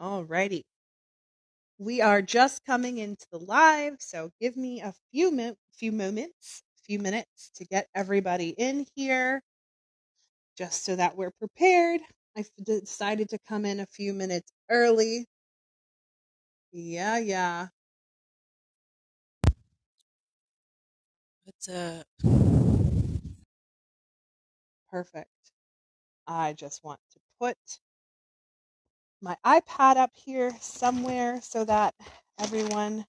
Alrighty. We are just coming into the live, so give me a few min- few moments, few minutes to get everybody in here, just so that we're prepared. I decided to come in a few minutes early. Yeah, yeah. What's up? Perfect. I just want to put my iPad up here somewhere so that everyone,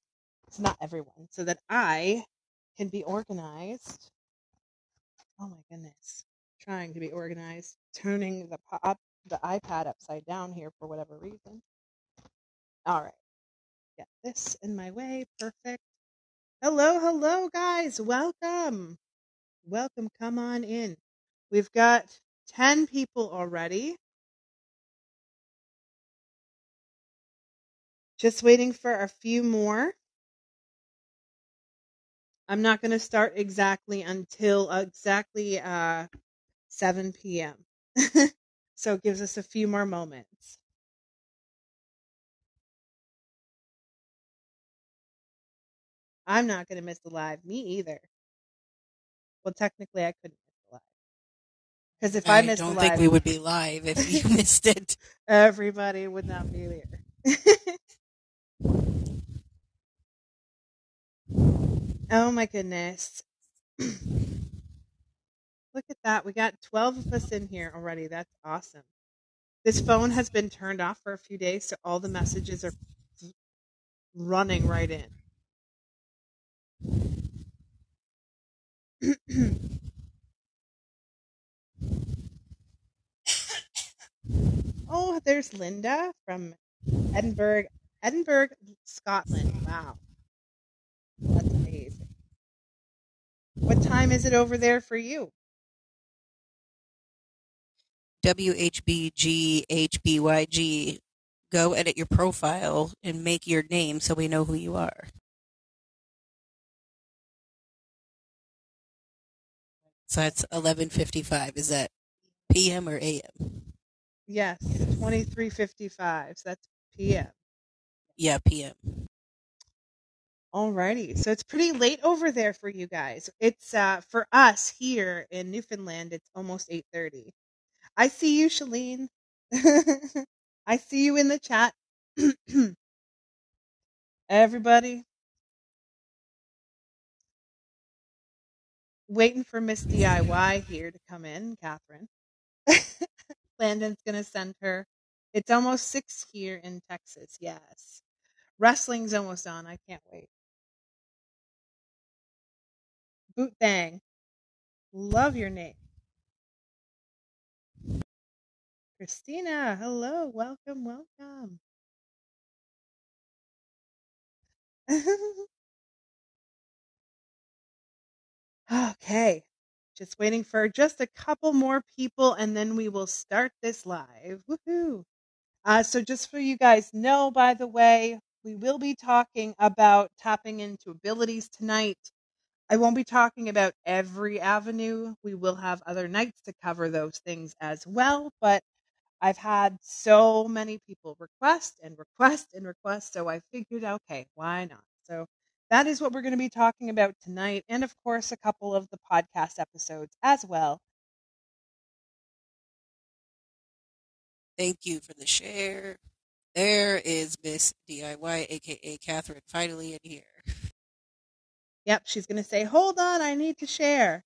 it's not everyone, so that I can be organized. Oh my goodness. Trying to be organized, turning the pop, the iPad upside down here for whatever reason. All right. Get this in my way. Perfect. Hello, hello guys. Welcome. Welcome. Come on in. We've got 10 people already. Just waiting for a few more. I'm not going to start exactly until exactly uh, 7 p.m. so it gives us a few more moments. I'm not going to miss the live. Me either. Well, technically, I couldn't miss the live. Because if I, I missed don't the think live, we would be live if you missed it. everybody would not be there. Oh my goodness. Look at that. We got 12 of us in here already. That's awesome. This phone has been turned off for a few days, so all the messages are running right in. oh, there's Linda from Edinburgh, Edinburgh, Scotland. Wow. That's amazing. What time is it over there for you? WHBGHBYG. Go edit your profile and make your name so we know who you are. So that's 11:55. Is that PM or AM? Yes, 2355. So that's PM. Yeah, PM. Alrighty. So it's pretty late over there for you guys. It's uh for us here in Newfoundland, it's almost 8:30. I see you, Shalene. I see you in the chat. Everybody waiting for Miss DIY here to come in, Catherine. Landen's gonna send her. It's almost six here in Texas. Yes, wrestling's almost on. I can't wait. Boot Bang, love your name. Christina, hello, welcome, welcome. okay, just waiting for just a couple more people and then we will start this live. Woohoo! Uh, so, just for you guys know, by the way, we will be talking about tapping into abilities tonight. I won't be talking about every avenue. We will have other nights to cover those things as well, but I've had so many people request and request and request, so I figured, okay, why not? So that is what we're going to be talking about tonight, and of course, a couple of the podcast episodes as well. Thank you for the share. There is Miss DIY, aka Catherine, finally in here. Yep, she's going to say, hold on, I need to share.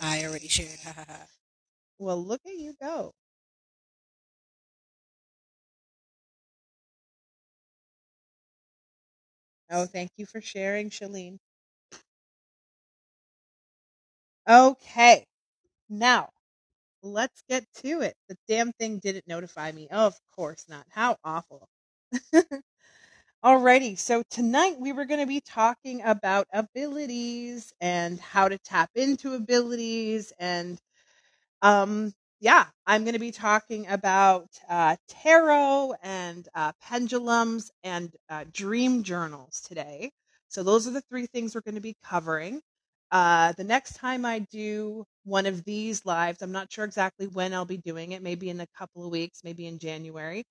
I already shared. Ha ha ha. Well, look at you go. Oh, thank you for sharing, Shalene. Okay, now let's get to it. The damn thing didn't notify me. Of course not. How awful. Alrighty, so tonight we were going to be talking about abilities and how to tap into abilities and um yeah, I'm going to be talking about uh, tarot and uh, pendulums and uh, dream journals today. So those are the three things we're going to be covering. Uh, the next time I do one of these lives, I'm not sure exactly when I'll be doing it. Maybe in a couple of weeks, maybe in January.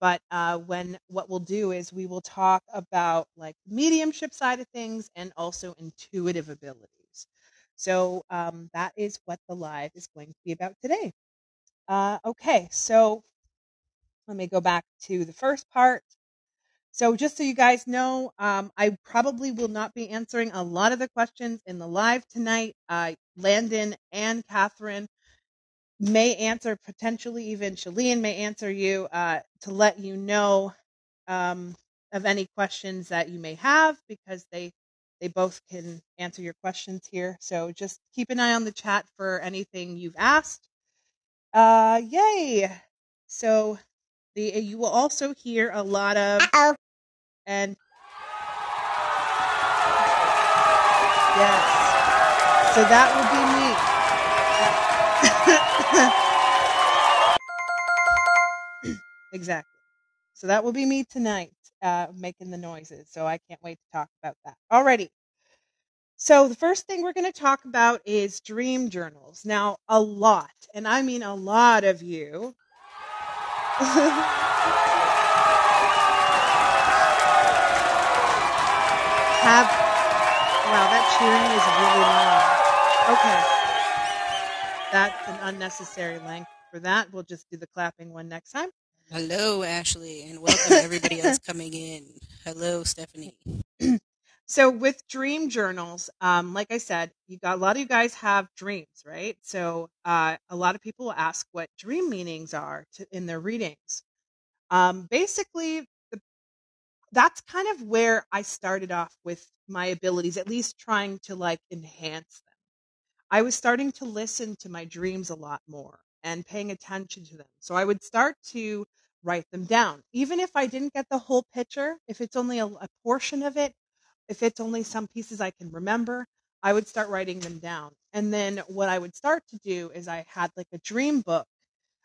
But uh, when what we'll do is we will talk about like mediumship side of things and also intuitive abilities. So um, that is what the live is going to be about today. Uh, okay, so let me go back to the first part. So just so you guys know, um, I probably will not be answering a lot of the questions in the live tonight. Uh, Landen and Catherine may answer, potentially even Shalene may answer you uh, to let you know um, of any questions that you may have because they they both can answer your questions here. So just keep an eye on the chat for anything you've asked. Uh, yay! So the you will also hear a lot of Uh-oh. And yes, so that will be me. exactly. So that will be me tonight, uh, making the noises. So I can't wait to talk about that. Alrighty. So the first thing we're going to talk about is dream journals. Now, a lot, and I mean a lot of you. have wow that cheering is really long. okay that's an unnecessary length for that we'll just do the clapping one next time Hello, Ashley, and welcome everybody else coming in. Hello, Stephanie. so with dream journals um, like i said you got a lot of you guys have dreams right so uh, a lot of people ask what dream meanings are to, in their readings um, basically that's kind of where i started off with my abilities at least trying to like enhance them i was starting to listen to my dreams a lot more and paying attention to them so i would start to write them down even if i didn't get the whole picture if it's only a, a portion of it if it's only some pieces I can remember, I would start writing them down. And then what I would start to do is I had like a dream book,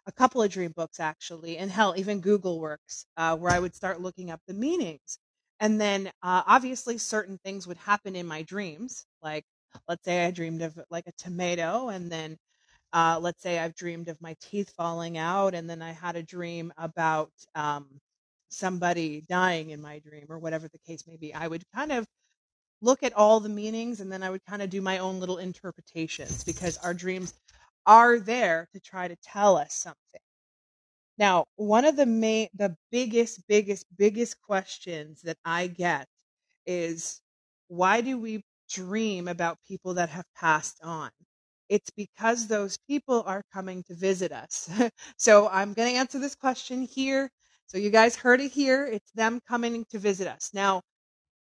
a couple of dream books actually, and hell, even Google Works, uh, where I would start looking up the meanings. And then uh, obviously certain things would happen in my dreams. Like, let's say I dreamed of like a tomato, and then uh, let's say I've dreamed of my teeth falling out, and then I had a dream about um, somebody dying in my dream, or whatever the case may be. I would kind of look at all the meanings and then I would kind of do my own little interpretations because our dreams are there to try to tell us something. Now, one of the main, the biggest, biggest, biggest questions that I get is why do we dream about people that have passed on? It's because those people are coming to visit us. so I'm going to answer this question here. So you guys heard it here. It's them coming to visit us. Now,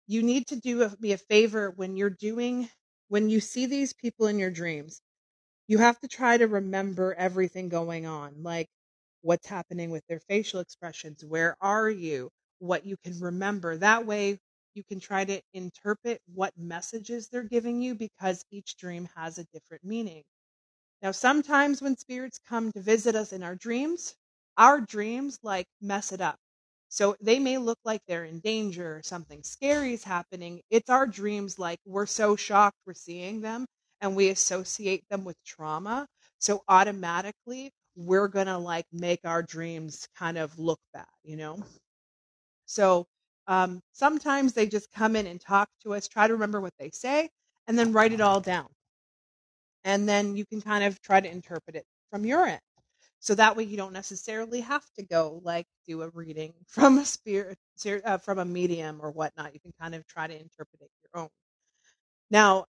you need to do me a favor when you're doing when you see these people in your dreams you have to try to remember everything going on like what's happening with their facial expressions where are you what you can remember. That way you can try to interpret what messages they're giving you because each dream has a different meaning. Now sometimes when spirits come to visit us in our dreams our dreams like mess it up. So they may look like they're in danger or something scary is happening. It's our dreams like we're so shocked we're seeing them and we associate them with trauma. So automatically we're going to like make our dreams kind of look bad, you know? So um, sometimes they just come in and talk to us, try to remember what they say, and then write it all down. And then you can kind of try to interpret it from your end. So that way you don't necessarily have to go like do a reading from a spirit uh, from a medium or whatnot. You can kind of try to interpret it your own. Now,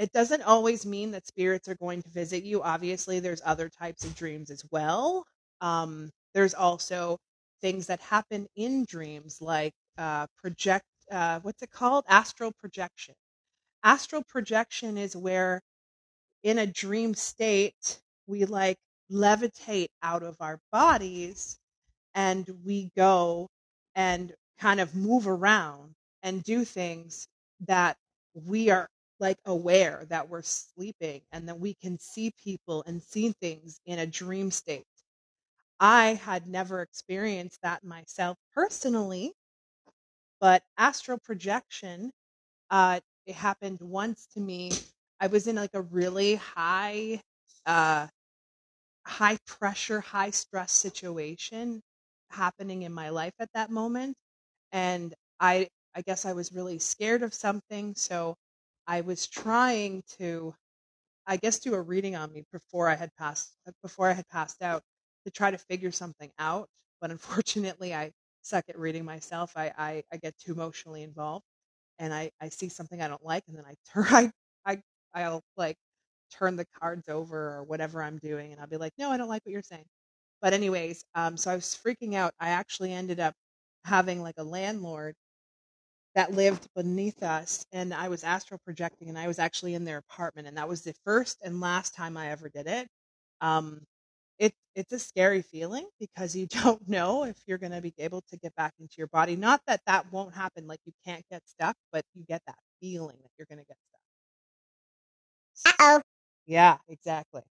it doesn't always mean that spirits are going to visit you. Obviously, there's other types of dreams as well. Um, there's also things that happen in dreams, like uh, project. Uh, what's it called? Astral projection. Astral projection is where, in a dream state, we like levitate out of our bodies and we go and kind of move around and do things that we are like aware that we're sleeping and that we can see people and see things in a dream state. I had never experienced that myself personally, but astral projection, uh, it happened once to me. I was in like a really high, uh, high pressure, high stress situation. happening in my life at that moment and I I guess I was really scared of something, so I was trying to I guess do a reading on me before I had passed before I had passed out to try to figure something out, but unfortunately I suck at reading myself. I I, I get too emotionally involved and I I see something I don't like and then I turn I I I'll like turn the cards over or whatever I'm doing and I'll be like, "No, I don't like what you're saying." But anyways, um so I was freaking out. I actually ended up having like a landlord that lived beneath us and I was astral projecting and I was actually in their apartment and that was the first and last time I ever did it. Um it it's a scary feeling because you don't know if you're going to be able to get back into your body. Not that that won't happen like you can't get stuck, but you get that feeling that you're going to get stuck. Uh-oh. Yeah, exactly.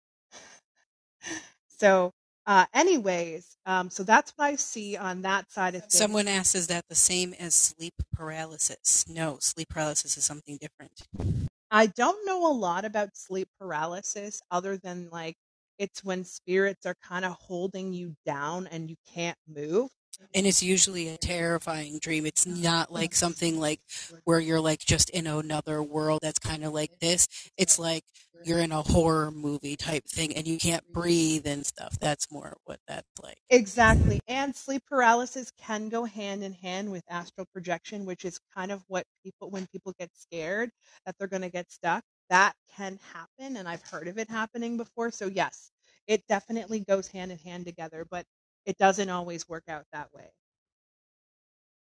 So, uh, anyways, um, so that's what I see on that side of things. Someone asks, is that the same as sleep paralysis? No, sleep paralysis is something different. I don't know a lot about sleep paralysis other than like it's when spirits are kind of holding you down and you can't move. And it's usually a terrifying dream. It's not like something like where you're like just in another world that's kind of like this. It's like you're in a horror movie type thing and you can't breathe and stuff. That's more what that's like. Exactly. And sleep paralysis can go hand in hand with astral projection, which is kind of what people, when people get scared that they're going to get stuck, that can happen. And I've heard of it happening before. So, yes, it definitely goes hand in hand together, but it doesn't always work out that way.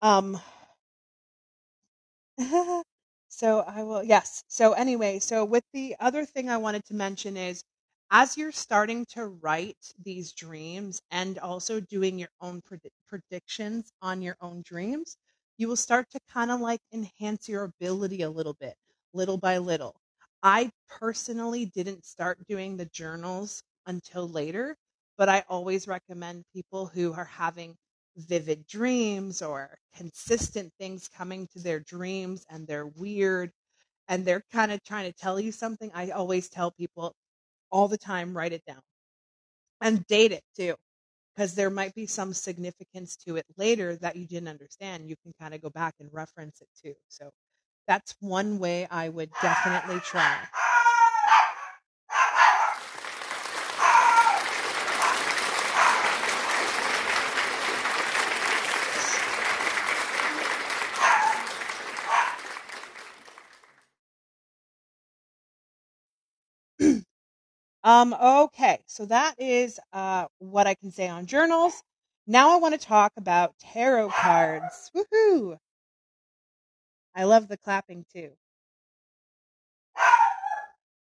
Um, so I will, yes. So anyway, so with the other thing I wanted to mention is as you're starting to write these dreams and also doing your own predi- predictions on your own dreams, you will start to kind of like enhance your ability a little bit, little by little. I personally didn't start doing the journals until later, but I always recommend people who are having vivid dreams or consistent things coming to their dreams and they're weird and they're kind of trying to tell you something. I always tell people all the time write it down and date it too because there might be some significance to it later that you didn't understand. You can kind of go back and reference it too. So that's one way I would definitely try. Um, okay, so that is uh, what I can say on journals. Now I want to talk about tarot cards. Woohoo! I love the clapping too.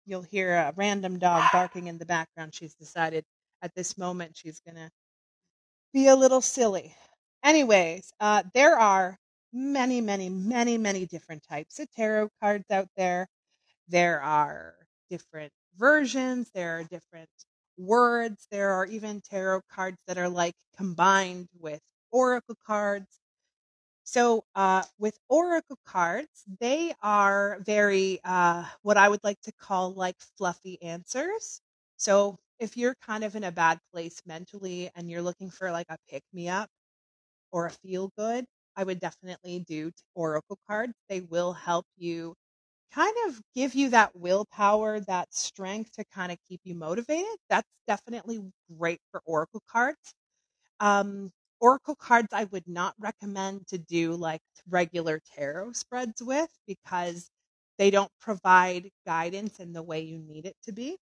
You'll hear a random dog barking in the background. She's decided at this moment she's going to be a little silly. Anyways, uh, there are many, many, many, many different types of tarot cards out there. There are different versions, there are different words, there are even tarot cards that are like combined with oracle cards. So, uh, with oracle cards, they are very, uh, what I would like to call like fluffy answers. So, if you're kind of in a bad place mentally and you're looking for like a pick me up or a feel good, I would definitely do oracle cards. They will help you kind of give you that willpower, that strength to kind of keep you motivated. That's definitely great for oracle cards. Um, oracle cards I would not recommend to do like regular tarot spreads with because they don't provide guidance in the way you need it to be.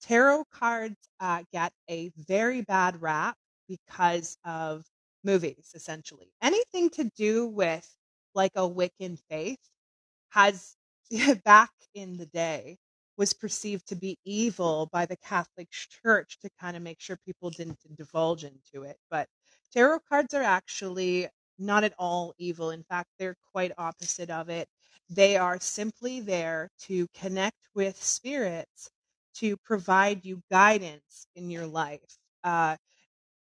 Tarot cards uh, get a very bad rap because of movies, essentially. Anything to do with like a Wiccan faith has back in the day was perceived to be evil by the Catholic Church to kind of make sure people didn't divulge into it. But tarot cards are actually not at all evil. In fact, they're quite opposite of it. They are simply there to connect with spirits to provide you guidance in your life. Uh,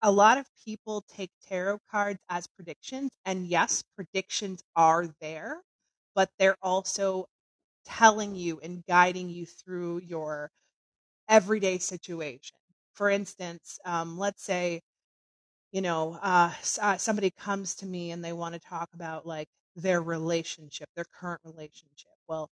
a lot of people take tarot cards as predictions, and yes, predictions are there, but they're also telling you and guiding you through your everyday situation. For instance, um, let's say you know, uh, uh, somebody comes to me and they want to talk about like their relationship, their current relationship. Well,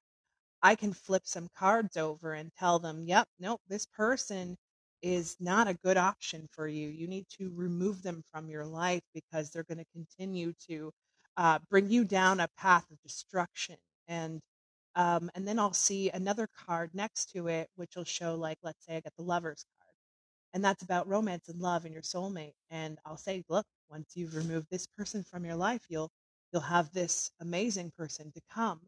I can flip some cards over and tell them, yep, nope, this person is not a good option for you. You need to remove them from your life because they're going to continue to uh, bring you down a path of destruction. And um, and then I'll see another card next to it, which will show like, let's say I get the lovers card, and that's about romance and love and your soulmate. And I'll say, look, once you've removed this person from your life, you'll you'll have this amazing person to come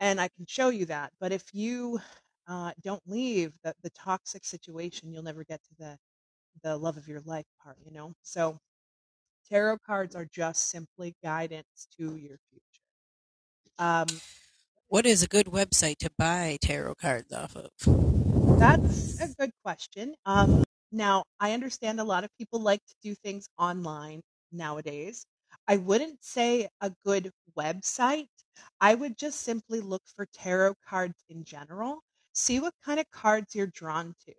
and I can show you that. But if you uh, don't leave the, the toxic situation, you'll never get to the the love of your life part, you know. So tarot cards are just simply guidance to your future. Um, what is a good website to buy tarot cards off of? That's a good question. Um, now, I understand a lot of people like to do things online nowadays. I wouldn't say a good website. I would just simply look for tarot cards in general, see what kind of cards you're drawn to.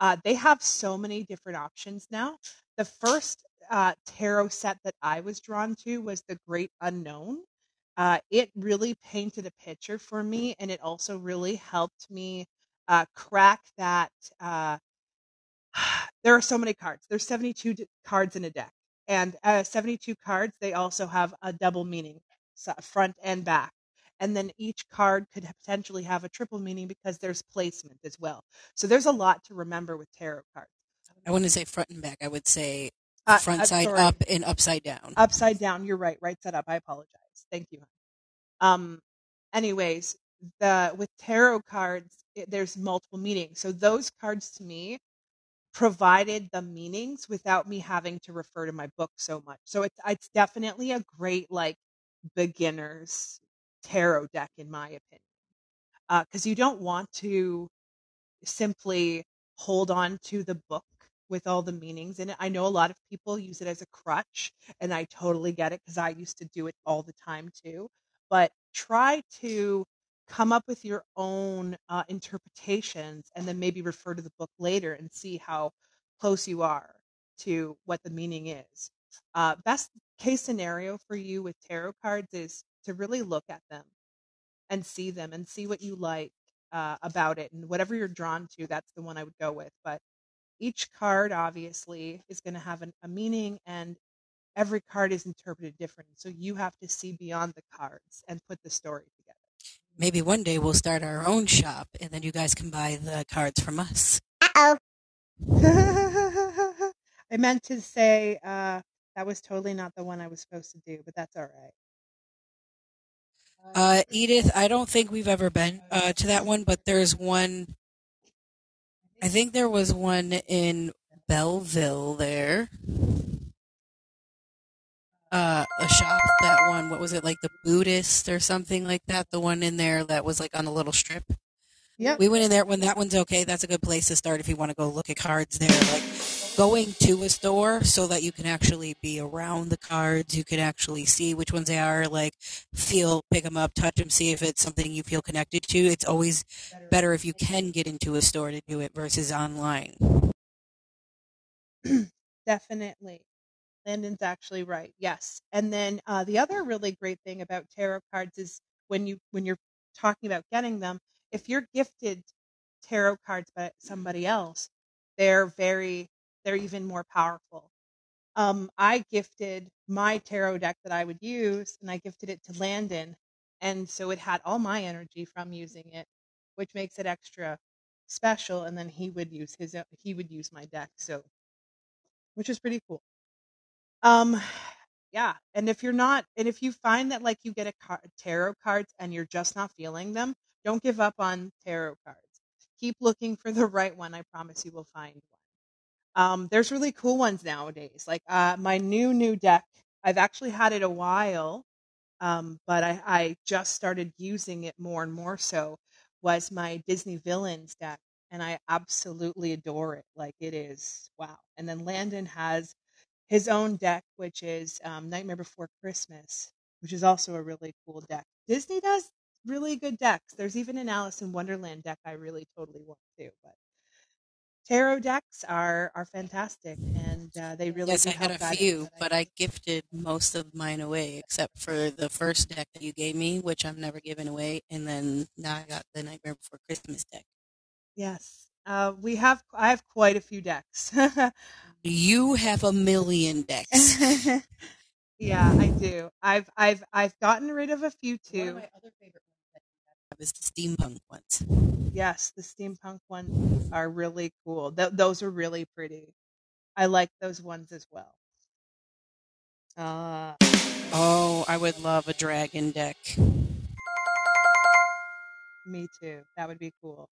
Uh, they have so many different options now. The first uh, tarot set that I was drawn to was The Great Unknown. Uh, it really painted a picture for me, and it also really helped me uh, crack that. Uh, there are so many cards. There's 72 d- cards in a deck, and uh, 72 cards. They also have a double meaning, so front and back. And then each card could potentially have a triple meaning because there's placement as well. So there's a lot to remember with tarot cards. I wouldn't say front and back. I would say front uh, side sorry. up and upside down. Upside down. You're right. Right side up. I apologize. Thank you. Um. Anyways, the with tarot cards, it, there's multiple meanings. So those cards to me provided the meanings without me having to refer to my book so much. So it's it's definitely a great like beginners tarot deck in my opinion. Uh, cuz you don't want to simply hold on to the book with all the meanings in it. I know a lot of people use it as a crutch and I totally get it cuz I used to do it all the time too. But try to come up with your own uh, interpretations and then maybe refer to the book later and see how close you are to what the meaning is. Uh, best case scenario for you with tarot cards is to really look at them and see them and see what you like uh, about it and whatever you're drawn to that's the one i would go with but each card obviously is going to have an, a meaning and every card is interpreted different so you have to see beyond the cards and put the story together Maybe one day we'll start our own shop and then you guys can buy the cards from us. Uh-oh. I meant to say uh, that was totally not the one I was supposed to do, but that's all right. Uh, Edith, I don't think we've ever been uh, to that one, but there's one. I think there was one in Belleville there. Uh, a shop, that one, what was it, like the Buddhist or something like that? The one in there that was like on a little strip. Yeah. We went in there when that one's okay. That's a good place to start if you want to go look at cards there. Like going to a store so that you can actually be around the cards. You can actually see which ones they are. Like feel, pick them up, touch them, see if it's something you feel connected to. It's always better if you can get into a store to do it versus online. Definitely. Landen's actually right. Yes. And then uh, the other really great thing about tarot cards is when you when you're talking about getting them, if you're gifted tarot cards by somebody else, they're very they're even more powerful. Um, I gifted my tarot deck that I would use, and I gifted it to Landen, and so it had all my energy from using it, which makes it extra special. And then he would use his he would use my deck, so which is pretty cool. Um, yeah, and if you're not, and if you find that like you get a car- tarot cards and you're just not feeling them, don't give up on tarot cards. Keep looking for the right one. I promise you will find one. Um, there's really cool ones nowadays. Like uh, my new new deck, I've actually had it a while, um, but I, I just started using it more and more. So was my Disney Villains deck, and I absolutely adore it. Like it is wow. And then Landen has his own deck, which is um, Nightmare Before Christmas, which is also a really cool deck. Disney does really good decks. There's even an Alice in Wonderland deck I really totally want to, but tarot decks are are fantastic, and uh, they really Yes, do I had a few, but I gifted most of mine away except for the first deck that you gave me, which I'm never giving away, and then now I got the Nightmare Before Christmas deck. Yes, uh, we have. I have quite a few decks. You have a million decks. yeah, I do. I've I've I've gotten rid of a few One of too. my other favorite ones that you have is the steampunk ones. Yes, the steampunk ones are really cool. Th- those are really pretty. I like those ones as well. Uh, Oh, I would love a dragon deck. me too. That would be cool.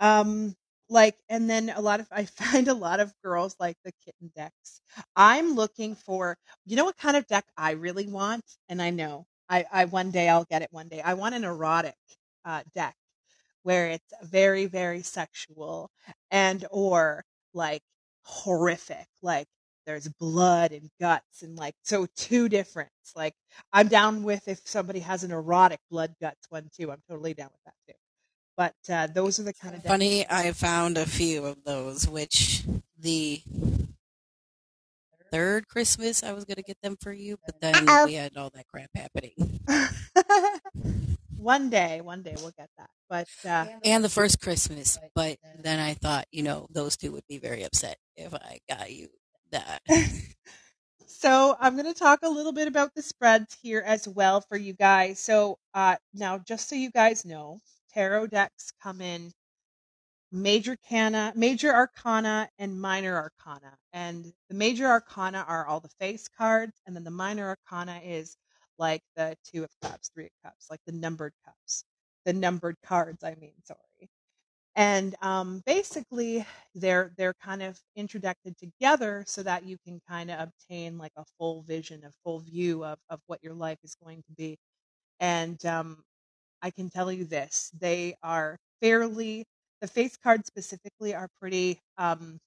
Um, like, and then a lot of I find a lot of girls like the kitten decks. I'm looking for, you know, what kind of deck I really want, and I know I, I one day I'll get it. One day I want an erotic uh, deck where it's very, very sexual and or like horrific, like there's blood and guts and like so two different. Like I'm down with if somebody has an erotic blood guts one too. I'm totally down with that too. But uh, those are the kind of. Funny, I found a few of those, which the third Christmas I was going to get them for you, but then Uh-oh. we had all that crap happening. one day, one day we'll get that. But uh, And the first Christmas, but then I thought, you know, those two would be very upset if I got you that. so I'm going to talk a little bit about the spreads here as well for you guys. So uh, now, just so you guys know, tarot decks come in major cana, major arcana, and minor arcana. And the major arcana are all the face cards, and then the minor arcana is like the two of cups, three of cups, like the numbered cups, the numbered cards. I mean, sorry. And um, basically, they're they're kind of interjected together so that you can kind of obtain like a full vision, a full view of of what your life is going to be. And um, I can tell you this: they are fairly the face cards specifically are pretty um,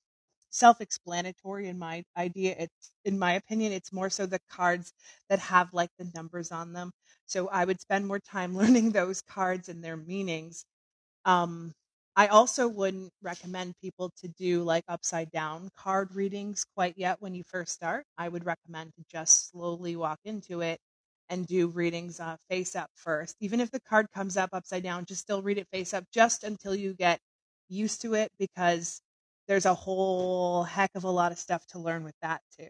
self-explanatory in my idea. It's in my opinion, it's more so the cards that have like the numbers on them. So I would spend more time learning those cards and their meanings. Um, I also wouldn't recommend people to do like upside down card readings quite yet when you first start. I would recommend to just slowly walk into it and do readings uh, face up first. Even if the card comes up upside down, just still read it face up just until you get used to it because there's a whole heck of a lot of stuff to learn with that too.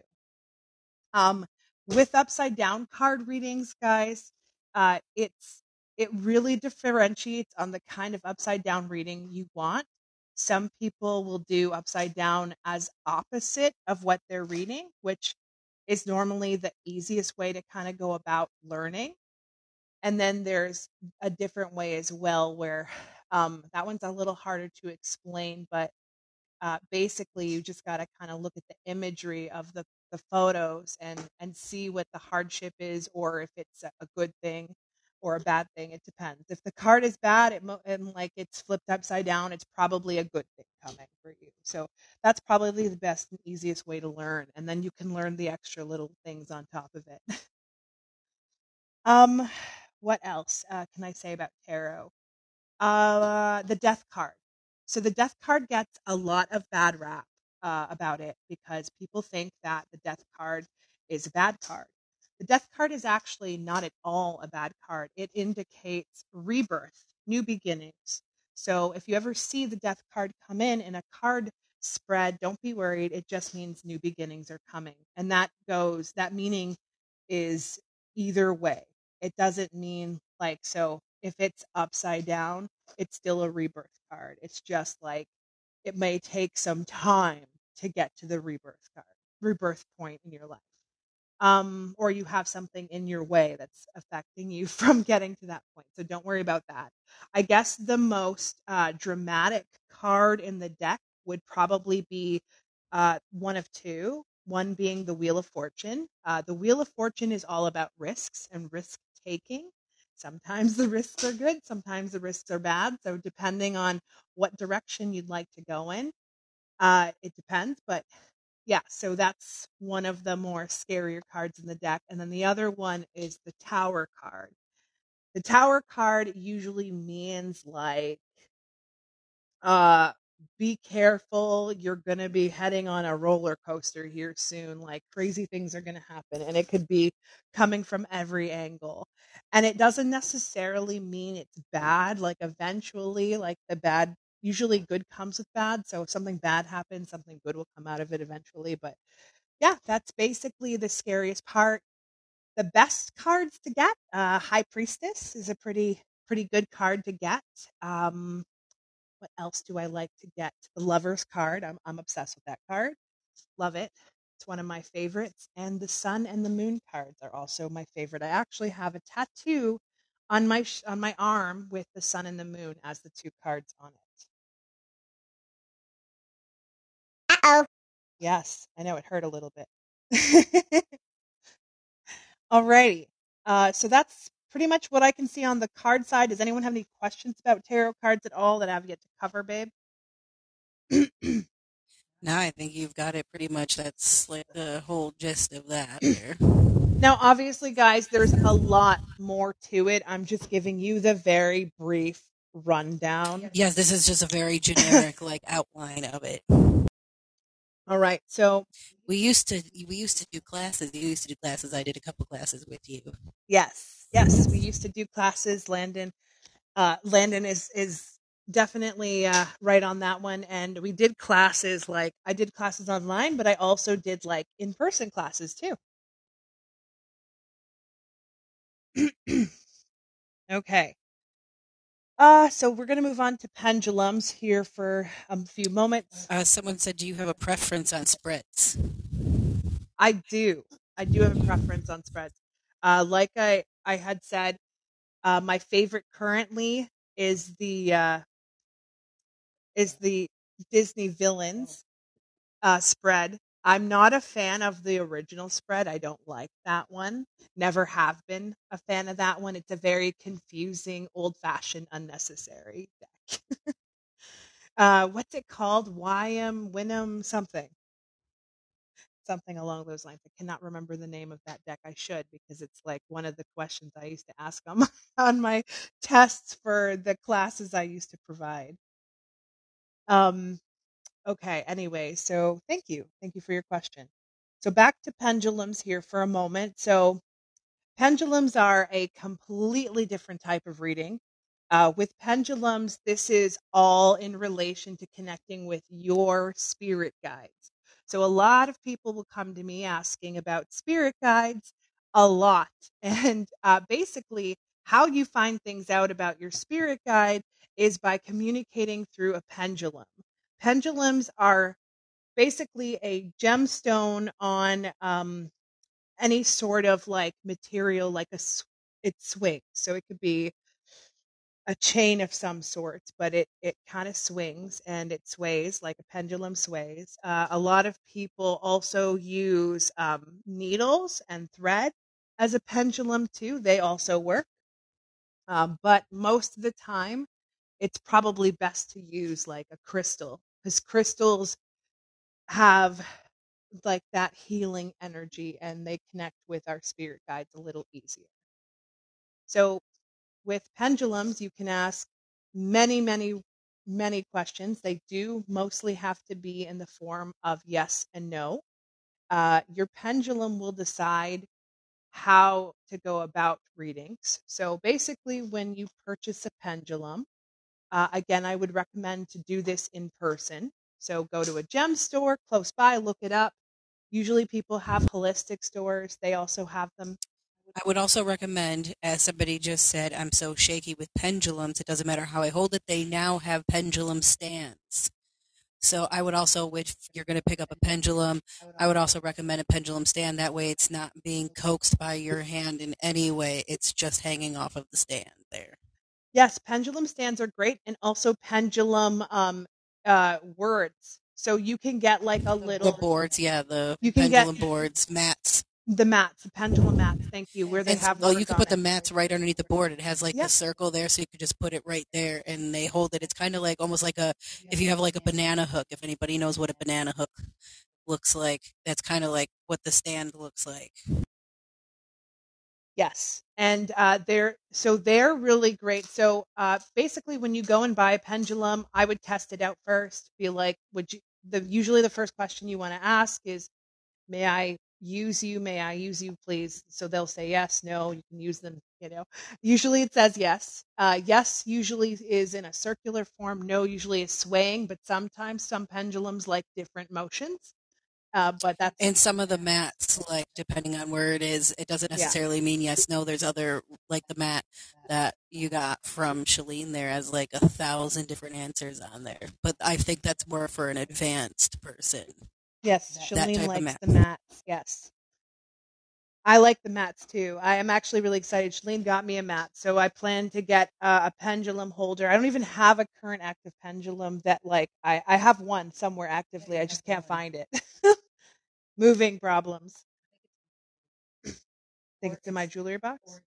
Um, with upside down card readings, guys, uh, it's it really differentiates on the kind of upside down reading you want. Some people will do upside down as opposite of what they're reading, which is normally the easiest way to kind of go about learning. And then there's a different way as well where um, that one's a little harder to explain, but uh, basically you just got to kind of look at the imagery of the, the photos and and see what the hardship is or if it's a, a good thing or a bad thing it depends. If the card is bad it mo- and like it's flipped upside down it's probably a good thing coming for you. So that's probably the best and easiest way to learn and then you can learn the extra little things on top of it. Um what else uh, can i say about tarot? Uh the death card. So the death card gets a lot of bad rap uh, about it because people think that the death card is a bad card. The death card is actually not at all a bad card. It indicates rebirth, new beginnings. So if you ever see the death card come in in a card spread, don't be worried. It just means new beginnings are coming. And that goes, that meaning is either way. It doesn't mean like, so if it's upside down, it's still a rebirth card. It's just like it may take some time to get to the rebirth card, rebirth point in your life. Um, or you have something in your way that's affecting you from getting to that point. So don't worry about that. I guess the most uh, dramatic card in the deck would probably be uh, one of two. One being the Wheel of Fortune. Uh, the Wheel of Fortune is all about risks and risk taking. Sometimes the risks are good, sometimes the risks are bad. So, depending on what direction you'd like to go in, uh, it depends. But yeah, so that's one of the more scarier cards in the deck. And then the other one is the Tower card. The Tower card usually means like uh be careful. You're going to be heading on a roller coaster here soon. Like crazy things are going to happen, and it could be coming from every angle. And it doesn't necessarily mean it's bad. Like eventually, like the bad, usually good comes with bad. So if something bad happens, something good will come out of it eventually. But yeah, that's basically the scariest part. The best cards to get, uh, High Priestess is a pretty pretty good card to get. Um, what else do I like to get? The Lover's card. I'm I'm obsessed with that card. Love it. It's one of my favorites. And the Sun and the Moon cards are also my favorite. I actually have a tattoo on my on my arm with the Sun and the Moon as the two cards on it. Uh-oh. Yes, I know it hurt a little bit. Alrighty. Uh, so that's pretty much what I can see on the card side. Does anyone have any questions about tarot cards at all that I've yet to cover, babe? No, I think you've got it pretty much. That's like the whole gist of that there. Now, obviously, guys, there's a lot more to it. I'm just giving you the very brief rundown. Yes, this is just a very generic like outline of it. All right. So, We used to we used to do classes. You used to do classes. I did a couple classes with you. yes, yes, we used to do classes. Landen, uh, Landen is is definitely uh, right on that one. And we did classes like I did classes online, but I also did like in person classes too. okay. Uh, so we're going to move on to pendulums here for a few moments. Uh, someone said, "Do you have a preference on spreads?" I do. I do have a preference on spreads. Uh, like I, I had said, uh, my favorite currently is the uh, is the Disney villains uh, spread. I'm not a fan of the original spread. I don't like that one. Never have been a fan of that one. It's a very confusing, old fashioned, unnecessary deck. uh, what's it called? Wyam, Winham, something. Something along those lines. I cannot remember the name of that deck. I should because it's like one of the questions I used to ask on my, on my tests for the classes I used to provide. Um, Okay, anyway, so thank you. Thank you for your question. So back to pendulums here for a moment. So pendulums are a completely different type of reading. Uh, with pendulums, this is all in relation to connecting with your spirit guides. So a lot of people will come to me asking about spirit guides a lot. And uh, basically, how you find things out about your spirit guide is by communicating through a pendulum pendulums are basically a gemstone on um, any sort of like material, like a it swings. So it could be a chain of some sort, but it it kind of swings and it sways like a pendulum sways. Uh, a lot of people also use um, needles and thread as a pendulum too. They also work, um, but most of the time, it's probably best to use like a crystal because crystals have like that healing energy and they connect with our spirit guides a little easier. So with pendulums, you can ask many, many, many questions. They do mostly have to be in the form of yes and no. Uh, your pendulum will decide how to go about readings. So basically, when you purchase a pendulum, uh, again, I would recommend to do this in person. So go to a gem store close by, look it up. Usually people have holistic stores, they also have them. I would also recommend, as somebody just said, I'm so shaky with pendulums, it doesn't matter how I hold it, they now have pendulum stands. So I would also, if you're going to pick up a pendulum, I would also recommend a pendulum stand. That way it's not being coaxed by your hand in any way. It's just hanging off of the stand there. Yes, pendulum stands are great and also pendulum um, uh, words. So you can get like a little The boards, yeah, the You can get- pendulum boards, mats. the mats, the pendulum mats. Thank you. Where they And have well, you can put the it. mats right underneath the board. It has like Yep. the circle there, so you could just put it right there, and they hold it. It's kind of like almost like a if you have like a banana hook. If anybody knows what a banana hook looks like, that's kind of like what the stand looks like. Yes, and uh, they're so they're really great. So uh, basically, when you go and buy a pendulum, I would test it out first. Be like, would you? The usually the first question you want to ask is, "May I use you? May I use you, please?" So they'll say yes, no. You can use them. You know, usually it says yes. Uh, yes usually is in a circular form. No usually is swaying, but sometimes some pendulums like different motions. Uh, but that's And some of the mats, like depending on where it is, it doesn't Yeah. necessarily mean yes, no. There's other like the mat that you got from Shalene there has like a thousand different answers on there. But I think that's more for an advanced person. Yes, That Shalene likes mat. the mats. Yes. I like the mats too. I am actually really excited. Shalene got me a mat, so I plan to get uh, a pendulum holder. I don't even have a current active pendulum that like I I have one somewhere actively. I just can't find it. Moving problems. I think it's in my jewelry box.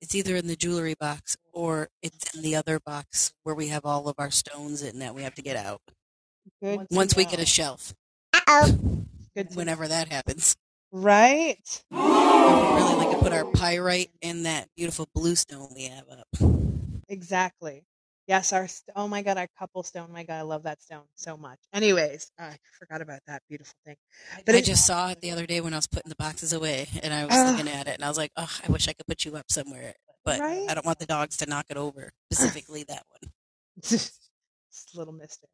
It's either in the jewelry box or it's in the other box where we have all of our stones in that we have to get out. Good. to Once we get a know. shelf, Good. whenever that happens. Right. I would really like to put our pyrite and that beautiful blue stone we have up. Exactly. Yes, our st- oh my god, our couple stone. My god, I love that stone so much. Anyways, I forgot about that beautiful thing. But I it- just saw it the other day when I was putting the boxes away, and I was Ugh. looking at it, and I was like, "Oh, I wish I could put you up somewhere, but Right? I don't want the dogs to knock it over, specifically that one." Just a little mister.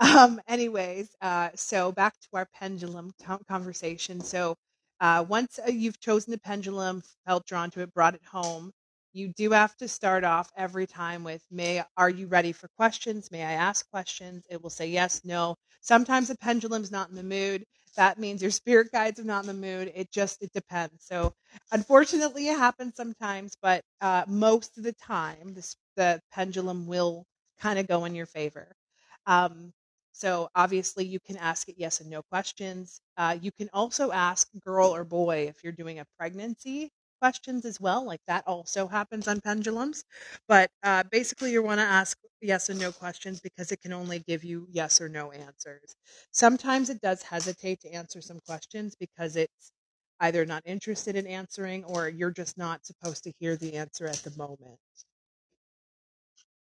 Um, anyways, uh, so back to our pendulum co- conversation. So, uh, once uh, you've chosen the pendulum, felt drawn to it, brought it home, you do have to start off every time with, "May are you ready for questions? May I ask questions?" It will say yes, no. Sometimes the pendulum's not in the mood. That means your spirit guides are not in the mood. It just it depends. So, unfortunately, it happens sometimes, but uh, most of the time, this, the pendulum will kind of go in your favor. Um, so obviously, you can ask it yes and no questions. Uh, you can also ask girl or boy if you're doing a pregnancy questions as well. Like that also happens on pendulums. But uh, basically, you want to ask yes and no questions because it can only give you yes or no answers. Sometimes it does hesitate to answer some questions because it's either not interested in answering or you're just not supposed to hear the answer at the moment.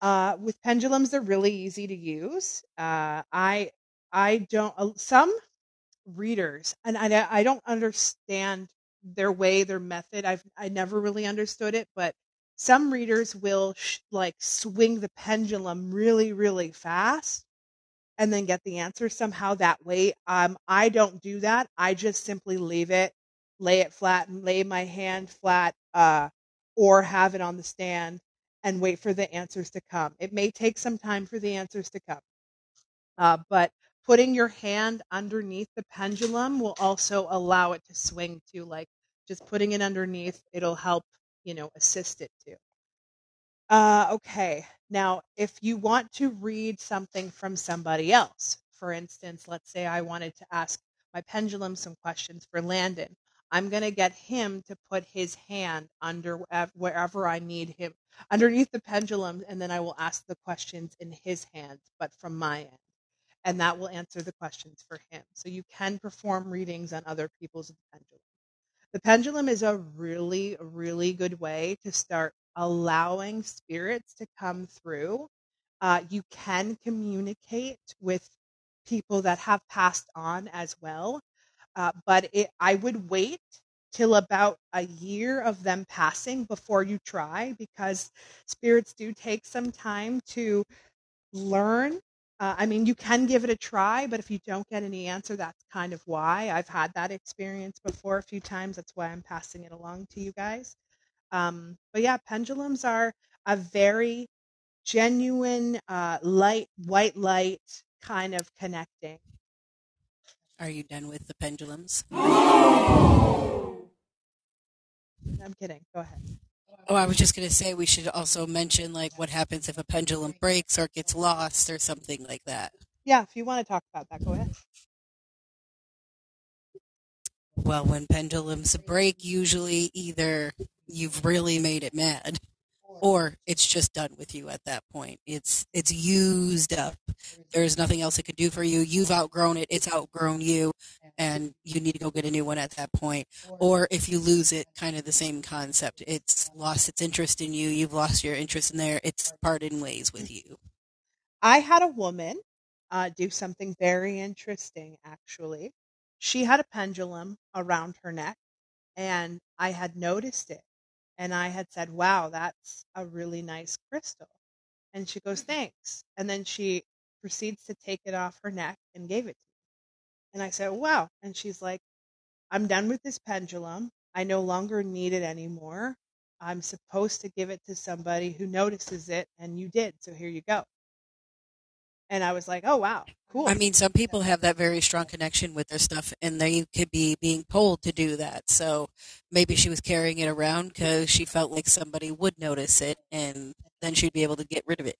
Uh, with pendulums, they're really easy to use. Uh, I I don't uh, some readers, and I I don't understand their way, their method. I've I never really understood it, but some readers will sh- like swing the pendulum really really fast and then get the answer somehow that way. Um, I don't do that. I just simply leave it, lay it flat, and lay my hand flat, uh, or have it on the stand and wait for the answers to come. It may take some time for the answers to come, uh, but putting your hand underneath the pendulum will also allow it to swing to Like just putting it underneath, it'll help, you know, assist it too. Uh, okay. Now, if you want to read something from somebody else, for instance, let's say I wanted to ask my pendulum some questions for Landen. I'm going to get him to put his hand under wherever I need him underneath the pendulum, and then I will ask the questions in his hands, but from my end. And that will answer the questions for him. So you can perform readings on other people's pendulum. The pendulum is a really, really good way to start allowing spirits to come through. Uh, you can communicate with people that have passed on as well, uh, but it, I would wait till about a year of them passing before you try because spirits do take some time to learn. Uh, I mean, you can give it a try, but if you don't get any answer, that's kind of why. I've had that experience before a few times. That's why I'm passing it along to you guys. Um, but yeah, pendulums are a very genuine, uh, light, white light kind of connecting. Are you done with the pendulums? I'm kidding. Go ahead. Oh, I was just gonna say we should also mention like what happens if a pendulum breaks or gets lost or something like that. Yeah, if you want to talk about that, go ahead. Well, when pendulums break, usually either you've really made it mad or it's just done with you at that point. It's it's used up. There's nothing else it could do for you. You've outgrown it. It's outgrown you, and you need to go get a new one at that point. Or if you lose it, kind of the same concept. It's lost its interest in you, you've lost your interest in there, it's parted ways with you. I had a woman uh, do something very interesting, actually. She had a pendulum around her neck, and I had noticed it. And I had said, Wow, that's a really nice crystal. And she goes, Thanks. And then she proceeds to take it off her neck and gave it to me. And I said, Wow. And she's like, I'm done with this pendulum. I no longer need it anymore. I'm supposed to give it to somebody who notices it, and you did. So here you go. And I was like, oh, wow, cool. I mean, some people have that very strong connection with their stuff, and they could be being told to do that. So maybe she was carrying it around because she felt like somebody would notice it, and then she'd be able to get rid of it.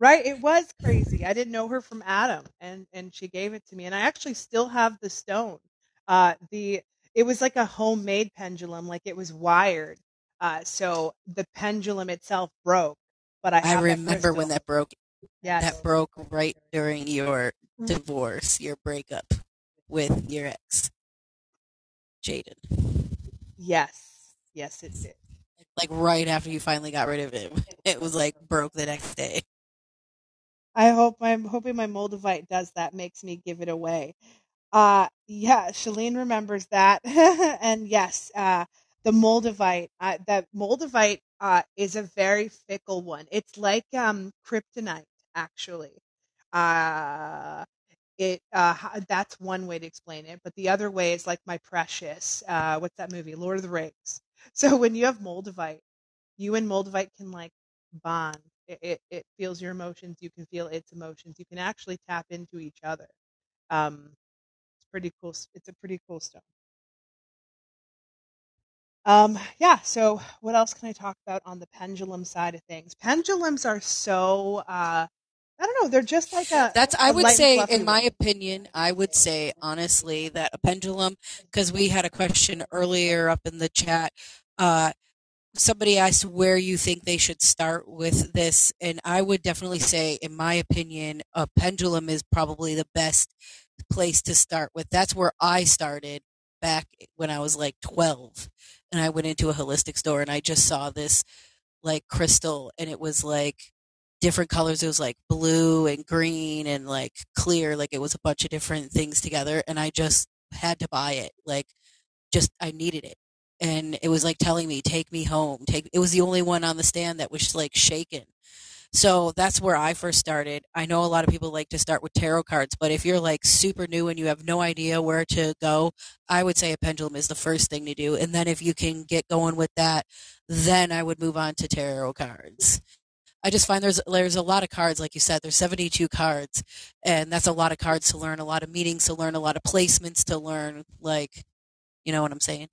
Right? It was crazy. I didn't know her from Adam, and and she gave it to me, and I actually still have the stone. Uh, the it was like a homemade pendulum, like it was wired. Uh, so the pendulum itself broke, but I, I remember when that broke. Yeah. That broke right during your divorce, your breakup with your ex, Jaden. Yes. Yes, it did. Like right after you finally got rid of it, it was like broke the next day. I hope I'm hoping my Moldavite does that, makes me give it away. Uh yeah, Shalene remembers that. and yes, uh the Moldavite, uh, that Moldavite uh, is a very fickle one. It's like um, kryptonite, actually. Uh, it uh, that's one way to explain it, but the other way is like my precious. Uh, what's that movie? Lord of the Rings. So when you have Moldavite, you and Moldavite can like bond. It, it, it feels your emotions. You can feel its emotions. You can actually tap into each other. Um, it's pretty cool. It's a pretty cool stone. Um, yeah, so what else can I talk about on the pendulum side of things? Pendulums are so uh I don't know, they're just like a That's I a would say in my one. opinion, I would say honestly that a pendulum because we had a question earlier up in the chat uh somebody asked where you think they should start with this and I would definitely say in my opinion a pendulum is probably the best place to start with. That's where I started back when I was like 12 and I went into a holistic store and I just saw this like crystal and it was like different colors. It was like blue and green and like clear, like it was a bunch of different things together and I just had to buy it. Like just I needed it. And it was like telling me, take me home. Take it was the only one on the stand that was like shaken. So that's where I first started. I know a lot of people like to start with tarot cards, but if you're like super new and you have no idea where to go, I would say a pendulum is the first thing to do. And then if you can get going with that, then I would move on to tarot cards. I just find there's there's a lot of cards, like you said, there's 72 cards, and that's a lot of cards to learn, a lot of meanings to learn, a lot of placements to learn. Like, you know what I'm saying?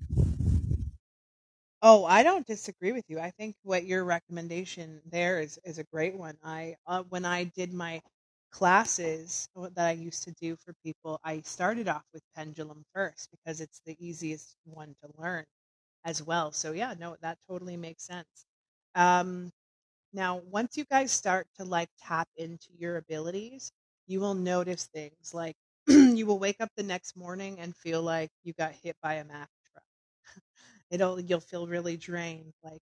Oh, I don't disagree with you. I think what your recommendation there is is a great one. I uh, when I did my classes uh, that I used to do for people, I started off with pendulum first because it's the easiest one to learn as well. So yeah, no, that totally makes sense. Um, now, once you guys start to like tap into your abilities, you will notice things like you will wake up the next morning and feel like you got hit by a Mack. It'll you'll feel really drained. Like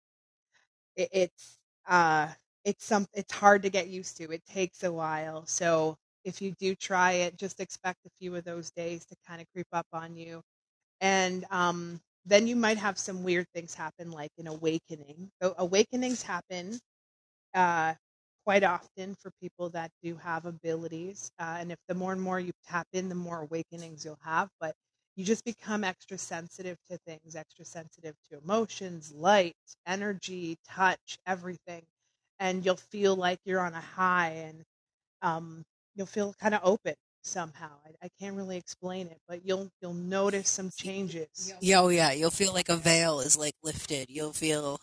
it, it's uh it's some it's hard to get used to. It takes a while. So if you do try it, just expect a few of those days to kind of creep up on you. And um then you might have some weird things happen like an awakening. So awakenings happen uh, quite often for people that do have abilities. Uh, and if the more and more you tap in, the more awakenings you'll have. But you just become extra sensitive to things, extra sensitive to emotions, light, energy, touch, everything. And you'll feel like you're on a high and um, you'll feel kind of open somehow. I, I can't really explain it, but you'll you'll notice some changes. Yeah, oh yeah, you'll feel like a veil is like lifted. You'll feel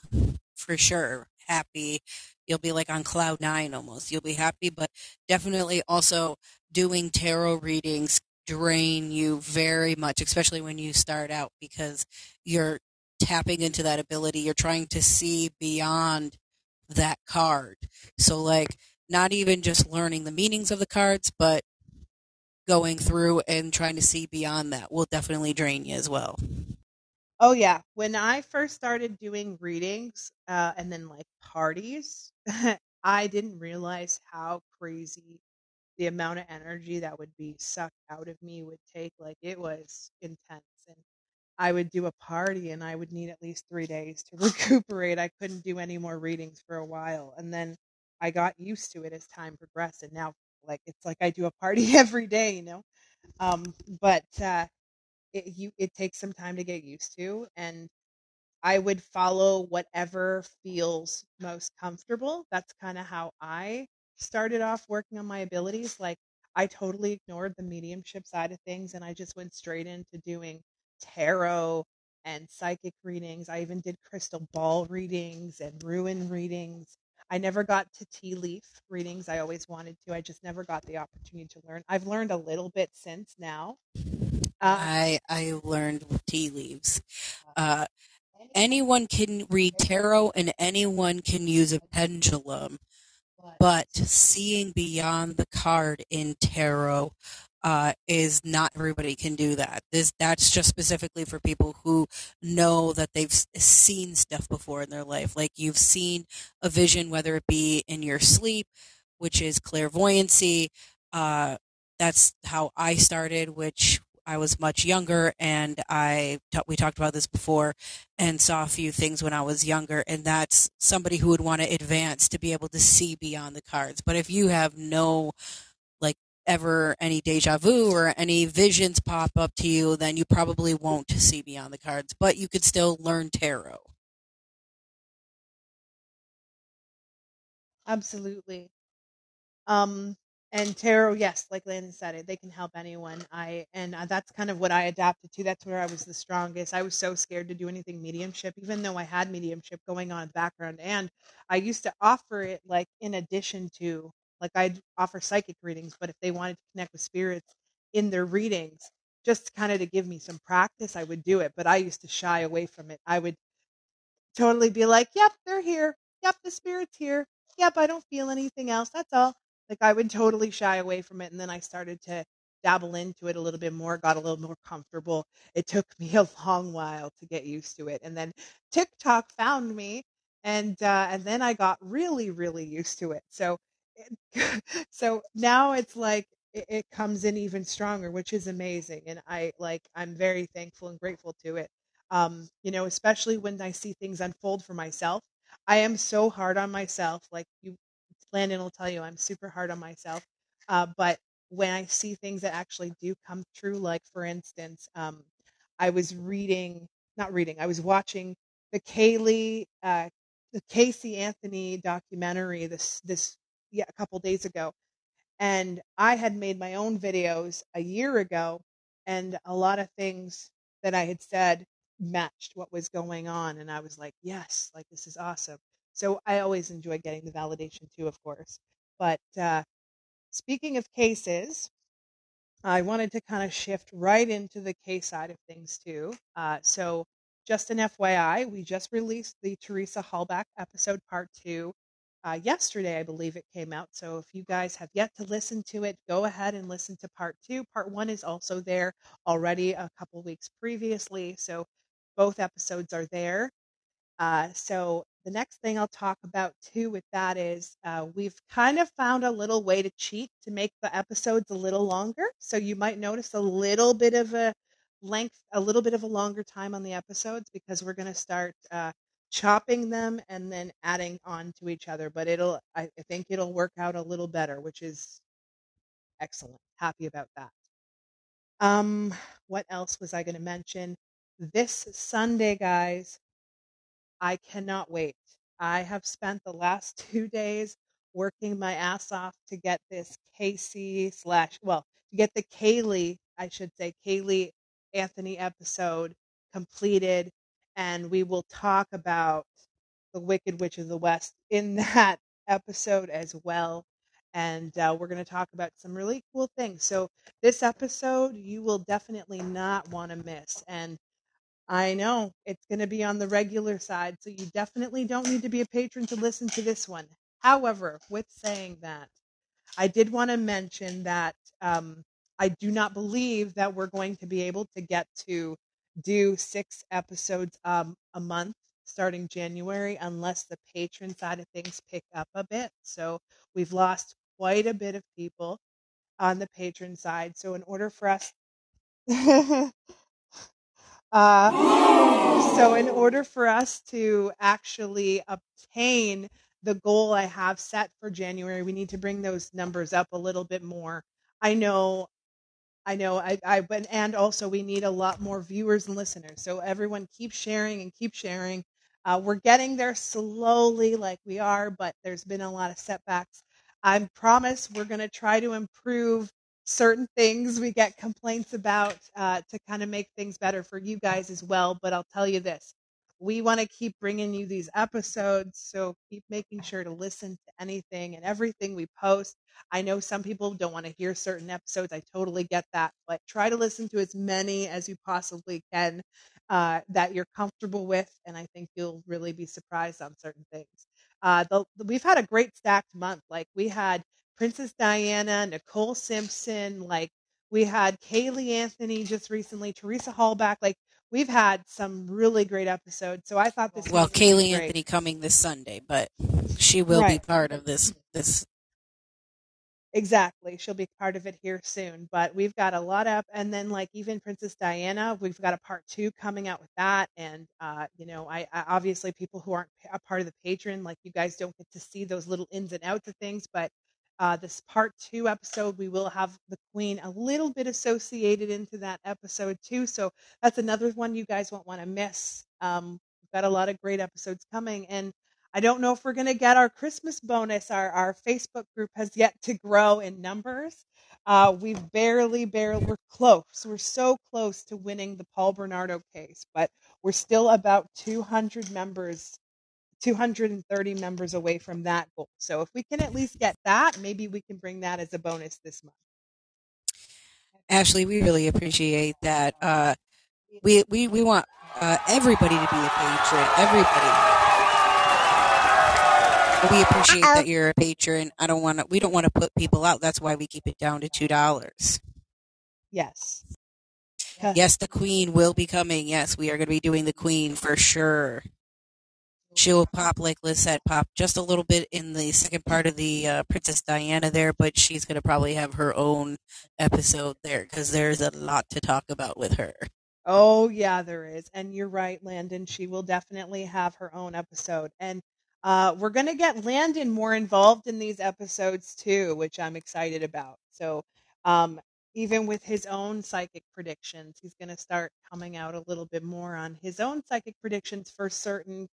for sure happy. You'll be like on cloud nine almost. You'll be happy, but definitely also doing tarot readings drain you very much, especially when you start out because you're tapping into that ability. You're trying to see beyond that card. So like not even just learning the meanings of the cards, but going through and trying to see beyond that will definitely drain you as well. Oh yeah, when I first started doing readings uh, and then like parties, I didn't realize how crazy the amount of energy that would be sucked out of me would take. Like it was intense, and I would do a party and I would need at least three days to recuperate. I couldn't do any more readings for a while, and then I got used to it as time progressed, and now like it's like I do a party every day, you know. Um, but uh, it you it takes some time to get used to, and I would follow whatever feels most comfortable. That's kind of how I started off working on my abilities. Like I totally ignored the mediumship side of things, and I just went straight into doing tarot and psychic readings. I even did crystal ball readings and rune readings. I never got to tea leaf readings. I always wanted to. I just never got the opportunity to learn. I've learned a little bit since now. Uh, I I learned tea leaves. Uh, anyone can read tarot and anyone can use a pendulum, but seeing beyond the card in tarot uh, is not everybody can do that. This that's just specifically for people who know that they've seen stuff before in their life. Like you've seen a vision, whether it be in your sleep, which is clairvoyancy. Uh, that's how I started, which I was much younger, and I we talked about this before, and saw a few things when I was younger, and that's somebody who would want to advance to be able to see beyond the cards. But if you have no like ever any deja vu or any visions pop up to you, then you probably won't see beyond the cards, but you could still learn tarot. Absolutely. Um, and tarot, yes, like Landen said, it they can help anyone. I and uh, that's kind of what I adapted to. That's where I was the strongest. I was so scared to do anything mediumship, even though I had mediumship going on in the background, and I used to offer it like in addition to like I'd offer psychic readings, but if they wanted to connect with spirits in their readings, just kind of to give me some practice, I would do it. But I used to shy away from it. I would totally be like, "Yep, they're here. Yep, the spirit's here. Yep, I don't feel anything else. That's all." Like I would totally shy away from it, and then I started to dabble into it a little bit more, got a little more comfortable. It took me a long while to get used to it, and then TikTok found me, and uh, and then I got really, really used to it. So, so now it's like it, it comes in even stronger, which is amazing, and I like I'm very thankful and grateful to it. Um, you know, especially when I see things unfold for myself. I am so hard on myself. Like you Landen will tell you I'm super hard on myself. Uh, but when I see things that actually do come true, like for instance, um, I was reading, not reading, I was watching the Caylee, uh, the Casey Anthony documentary this this yeah a couple days ago, and I had made my own videos a year ago, and a lot of things that I had said matched what was going on, and I was like, yes, like this is awesome. So I always enjoy getting the validation too, of course. But uh, speaking of cases, I wanted to kind of shift right into the case side of things too. Uh, so, just an FYI, we just released the Teresa Halbach episode part two uh, yesterday, I believe it came out. So, if you guys have yet to listen to it, go ahead and listen to part two. Part one is also there already a couple weeks previously. So, both episodes are there. Uh, so the next thing I'll talk about too with that is uh, we've kind of found a little way to cheat to make the episodes a little longer. So you might notice a little bit of a length, a little bit of a longer time on the episodes because we're going to start uh, chopping them and then adding on to each other. But it'll, I think it'll work out a little better, which is excellent. Happy about that. Um, what else was I going to mention? This Sunday, guys, I cannot wait. I have spent the last two days working my ass off to get this Casey slash, well, to get the Caylee, I should say, Caylee Anthony episode completed. And we will talk about the Wicked Witch of the West in that episode as well. And uh, we're going to talk about some really cool things. So, this episode you will definitely not want to miss. And I know it's going to be on the regular side, so you definitely don't need to be a patron to listen to this one. However, with saying that, I did want to mention that um, I do not believe that we're going to be able to get to do six episodes um, a month starting January unless the patron side of things pick up a bit. So we've lost quite a bit of people on the patron side. So in order for us uh, so in order for us to actually obtain the goal I have set for January, we need to bring those numbers up a little bit more. I know I know I, I and also we need a lot more viewers and listeners. So everyone keep sharing and keep sharing. Uh, we're getting there slowly, like we are, but there's been a lot of setbacks. I promise we're going to try to improve certain things we get complaints about uh, to kind of make things better for you guys as well. But I'll tell you this we want to keep bringing you these episodes. So keep making sure to listen to anything and everything we post. I know some people don't want to hear certain episodes. I totally get that. But try to listen to as many as you possibly can uh, that you're comfortable with. And I think you'll really be surprised on certain things. Uh, the, we've had a great stacked month. Like we had Princess Diana, Nicole Simpson, like we had Caylee Anthony just recently, Teresa Halbach. Like we've had some really great episodes. So I thought this. Well, Caylee Anthony coming this Sunday, but she will right. be part of this this Exactly. She'll be part of it here soon. But we've got a lot up and then like even Princess Diana, we've got a part two coming out with that. And uh, you know, I, I obviously people who aren't a part of the patron, like you guys don't get to see those little ins and outs of things, but uh, this part two episode, we will have the Queen a little bit associated into that episode too. So that's another one you guys won't want to miss. Um, we've got a lot of great episodes coming, and I don't know if we're going to get our Christmas bonus. Our our Facebook group has yet to grow in numbers. Uh, we've barely, barely, we're close. We're so close to winning the Paul Bernardo case, but we're still about 200 members 230 members away from that goal. So if we can at least get that, maybe we can bring that as a bonus this month. Ashley, we really appreciate that. Uh, we, we, we want uh, everybody to be a patron. Everybody. We appreciate that you're a patron. I don't want to. We don't want to put people out. That's why we keep it down to two dollars. Yes. Yes, the Queen will be coming. Yes, we are going to be doing the Queen for sure she'll pop like Liz said, pop just a little bit in the second part of the uh, Princess Diana there, but she's gonna probably have her own episode there because there's a lot to talk about with her. Oh yeah, there is, and you're right, Landen. She will definitely have her own episode, and uh, we're gonna get Landen more involved in these episodes too, which I'm excited about. So. Um, even with his own psychic predictions, he's going to start coming out a little bit more on his own psychic predictions for certain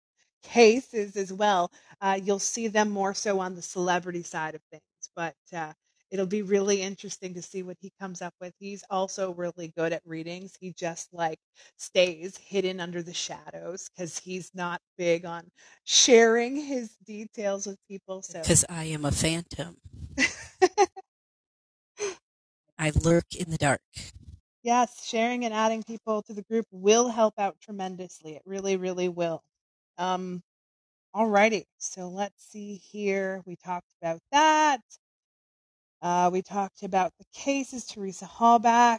cases as well. Uh, you'll see them more so on the celebrity side of things, but uh, it'll be really interesting to see what he comes up with. He's also really good at readings. He just like stays hidden under the shadows because he's not big on sharing his details with people. So because I am a phantom. I lurk in the dark. Yes, sharing and adding people to the group will help out tremendously. It really, really will. Um, alrighty, so let's see here. We talked about that. Uh, we talked about the cases, Teresa Halbach.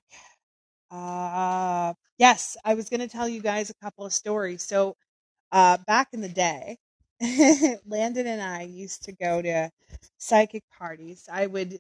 Uh, yes, I was going to tell you guys a couple of stories. So, uh, back in the day, Landen and I used to go to psychic parties. I would,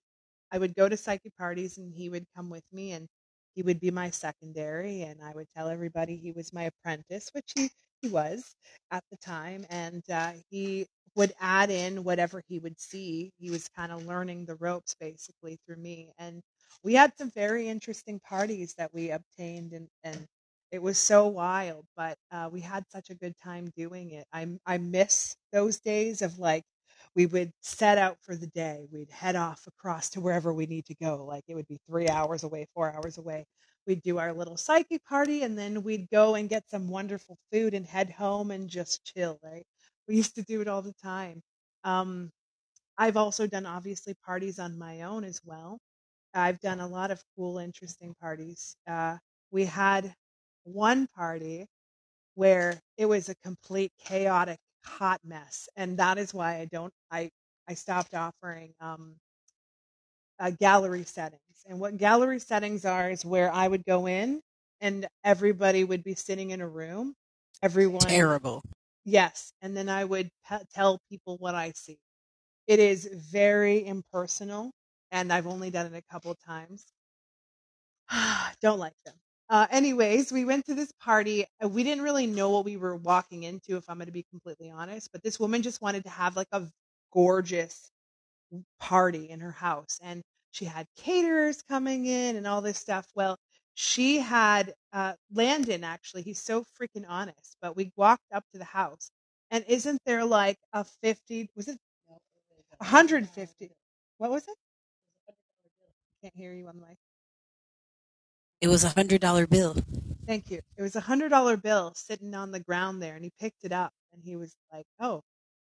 I would go to psychic parties, and he would come with me, and he would be my secondary, and I would tell everybody he was my apprentice, which he he was at the time, and uh, he would add in whatever he would see. He was kind of learning the ropes basically through me, and we had some very interesting parties that we obtained, and and it was so wild, but uh, we had such a good time doing it. I I miss those days of like we would set out for the day. We'd head off across to wherever we need to go. Like it would be three hours away, four hours away we'd do our little psychic party and then we'd go and get some wonderful food and head home and just chill right? We used to do it all the time. Um, i've also done obviously parties on my own as well. I've done a lot of cool interesting parties. Uh, we had one party where it was a complete chaotic hot mess and that is why i don't i i stopped offering um, uh, gallery settings. And what gallery settings are is where I would go in and everybody would be sitting in a room. Everyone Terrible. Yes, and then I would pe- tell people what I see. It is very impersonal, and I've only done it a couple of times. Don't like them. Uh, anyways, we went to this party. We didn't really know what we were walking into, if I'm going to be completely honest. But this woman just wanted to have like a gorgeous party in her house, and she had caterers coming in and all this stuff. Well, she had uh, Landen actually. He's so freaking honest. But we walked up to the house, and isn't there like a fifty? Was it 150? What was it? I can't hear you on the mic. It was a hundred dollar bill. Thank you. It was a hundred dollar bill sitting on the ground there, and he picked it up, and he was like, "Oh,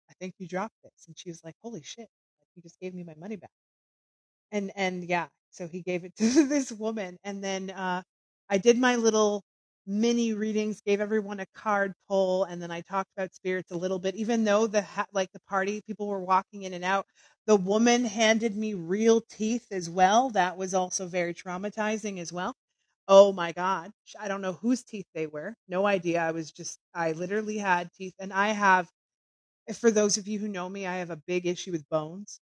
I think you dropped this," and she was like, "Holy shit! You just gave me my money back." And and yeah, so he gave it to this woman, and then uh, I did my little mini readings, gave everyone a card pull, and then I talked about spirits a little bit. Even though the ha- like the party people were walking in and out, the woman handed me real teeth as well. That was also very traumatizing as well. Oh my God. I don't know whose teeth they were. No idea. I was just, I literally had teeth. And I have, for those of you who know me, I have a big issue with bones.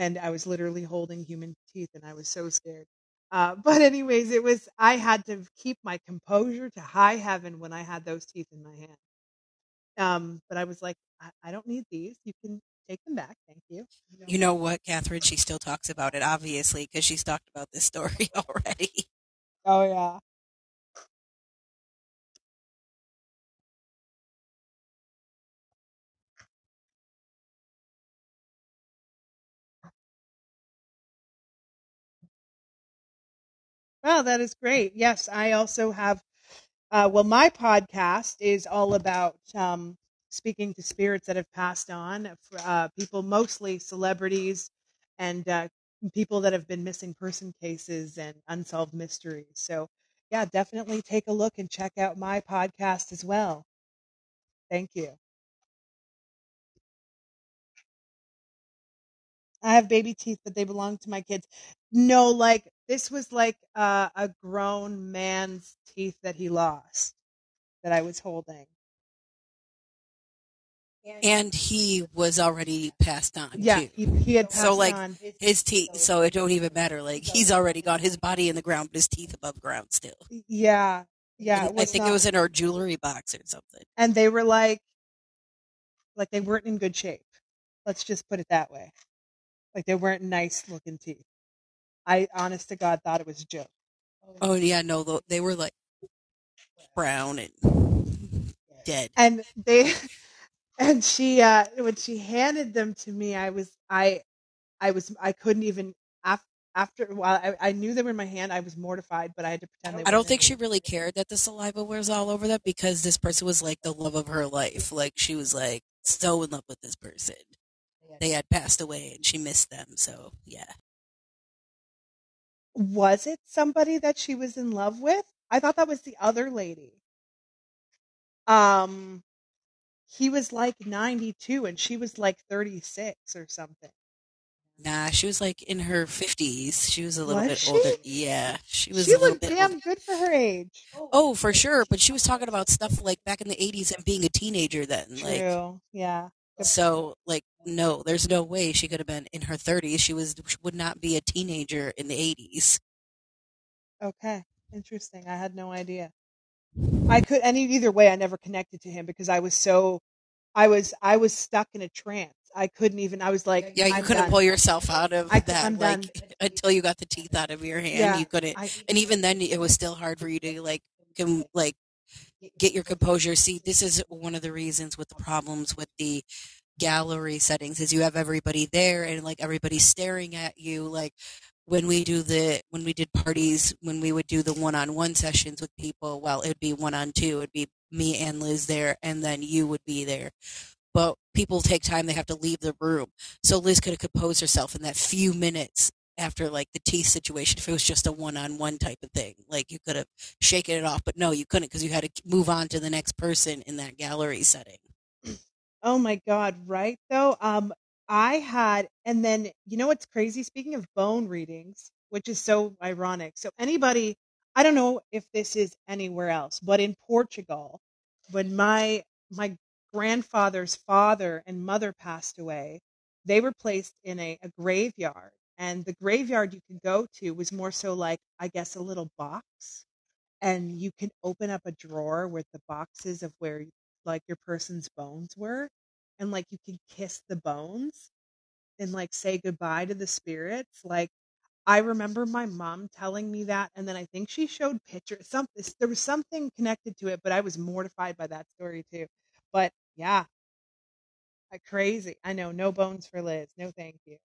And I was literally holding human teeth and I was so scared. Uh, but, anyways, it was, I had to keep my composure to high heaven when I had those teeth in my hand. Um, but I was like, I, I don't need these. You can take them back. Thank you. You know what, Catherine? She still talks about it, obviously, because she's talked about this story already. Oh, yeah. Wow, that is great. Yes, I also have. Uh, well, my podcast is all about um, speaking to spirits that have passed on, uh, people, mostly celebrities, and uh, people that have been missing person cases and unsolved mysteries. So, yeah, definitely take a look and check out my podcast as well. Thank you. I have baby teeth, but they belong to my kids. No, like this was like uh, a grown man's teeth that he lost that I was holding. And he was already passed on. Yeah, too. he, he had passed So, like, on. his teeth. So it don't even matter. Like he's already got his body in the ground, but his teeth above ground still. Yeah, yeah. I think not- it was in our jewelry box or something. and they were like, like they weren't in good shape. Let's just put it that way. Like they weren't nice looking teeth. I, honest to God, thought it was a joke. Oh yeah, no, they were like brown and dead. and they and she uh when she handed them to me i was i i was i couldn't even af- after while I, I knew they were in my hand i was mortified but i had to pretend they I don't weren't. think she really cared that the saliva was all over them because this person was like the love of her life. Like she was like so in love with this person. They had passed away and she missed them. So yeah. Was it somebody that she was in love with i thought that was the other lady um he was like 92 and she was like 36 or something Nah, she was like in her fifties. She was a little Was bit she? older. Yeah, she was she a little looked bit. damn older. good for her age Oh, for sure. But she was talking about stuff like back in the eighties and being a teenager then. Like true yeah so, like no, there's no way she could have been in her thirties. She was she would not be a teenager in the eighties. Okay, interesting. I had no idea. I could, and either way, I never connected to him because I was so, I was, I was stuck in a trance. I couldn't even. I was like, Yeah, you I'm couldn't done. pull yourself out of I that I'm like done. until you got the teeth out of your hand. Yeah, you couldn't, I, and even then, it was still hard for you to like com- like get your composure. See, this is one of the reasons with the problems with the gallery settings is you have everybody there and like everybody's staring at you like when we do the when we did parties when we would do the one-on-one sessions with people well it'd be one-on-two it'd be me and liz there and then you would be there. But people take time they have to leave the room. So liz could have composed herself in that few minutes after like the teeth situation if it was just a one-on-one type of thing. Like you could have shaken it off but no you couldn't because you had to move on to the next person in that gallery setting oh my god, right though. Um, I had and then you know what's crazy? Speaking of bone readings, which is so ironic. So anybody I don't know if this is anywhere else, but in Portugal, when my my grandfather's father and mother passed away, they were placed in a, a graveyard. And the graveyard you could go to was more so like, I guess, a little box. And you could open up a drawer with the boxes of where like your person's bones were. And like you could kiss the bones and like say goodbye to the spirits. Like I remember my mom telling me that, and then I think she showed pictures. something there was something connected to it, but I was mortified by that story too. But yeah, crazy. I know, no bones for Liz. No, thank you.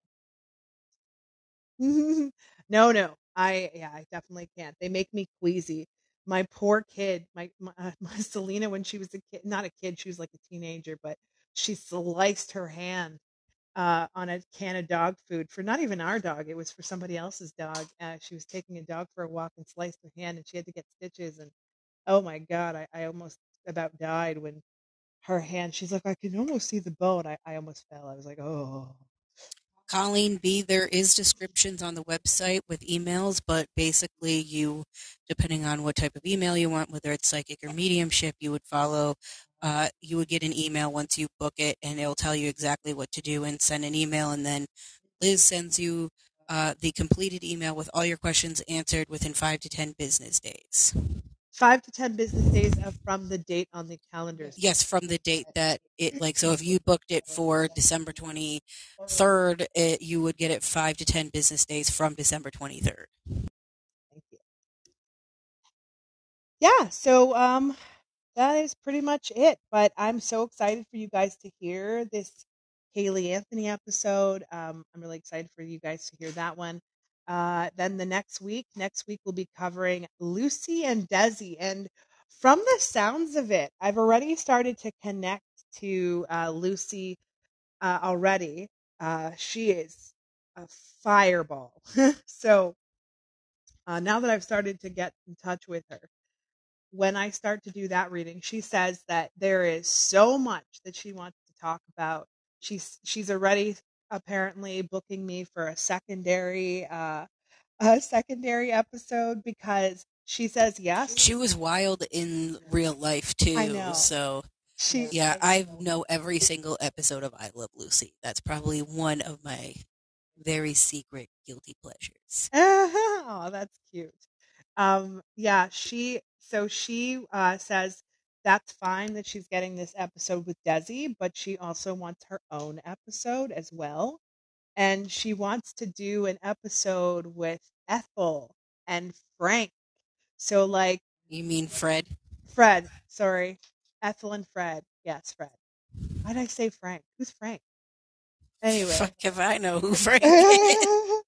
no, no. I yeah, I definitely can't. They make me queasy. My poor kid, my my, uh, my Selena, when she was a kid, not a kid, she was like a teenager, but she sliced her hand uh, on a can of dog food for not even our dog. It was for somebody else's dog. Uh, she was taking a dog for a walk and sliced her hand, and she had to get stitches. And oh my god, I, I almost about died when her hand. She's like, I can almost see the bone. I, I almost fell. I was like, oh. Colleen B, there is descriptions on the website with emails, but basically you, depending on what type of email you want, whether it's psychic or mediumship, you would follow, uh, you would get an email once you book it and it'll tell you exactly what to do and send an email and then Liz sends you uh, the completed email with all your questions answered within five to 10 business days five to ten business days from the date on the calendar. Yes, from the date that it like. So if you booked it for December twenty third, you would get it five to ten business days from December twenty third. Thank you. Yeah. So um, that is pretty much it. But I'm so excited for you guys to hear this Caylee Anthony episode. Um, I'm really excited for you guys to hear that one. Uh, then the next week, next week we'll be covering Lucy and Desi. And from the sounds of it, I've already started to connect to uh, Lucy uh, already. Uh, she is a fireball. so uh, now that I've started to get in touch with her, when I start to do that reading, she says that there is so much that she wants to talk about. She's she's already apparently booking me for a secondary uh a secondary episode because she says yes. She was wild in real life too. I know. So she Yeah, I know every single episode of I Love Lucy. That's probably one of my very secret guilty pleasures. oh, that's cute. Um yeah, she so she uh says that's fine that she's getting this episode with Desi, but she also wants her own episode as well. And she wants to do an episode with Ethel and Frank. So, like, you mean Fred? Fred, sorry. Ethel and Fred. Yes, Fred. Why did I say Frank? Who's Frank? Anyway. Fuck if I know who Frank is.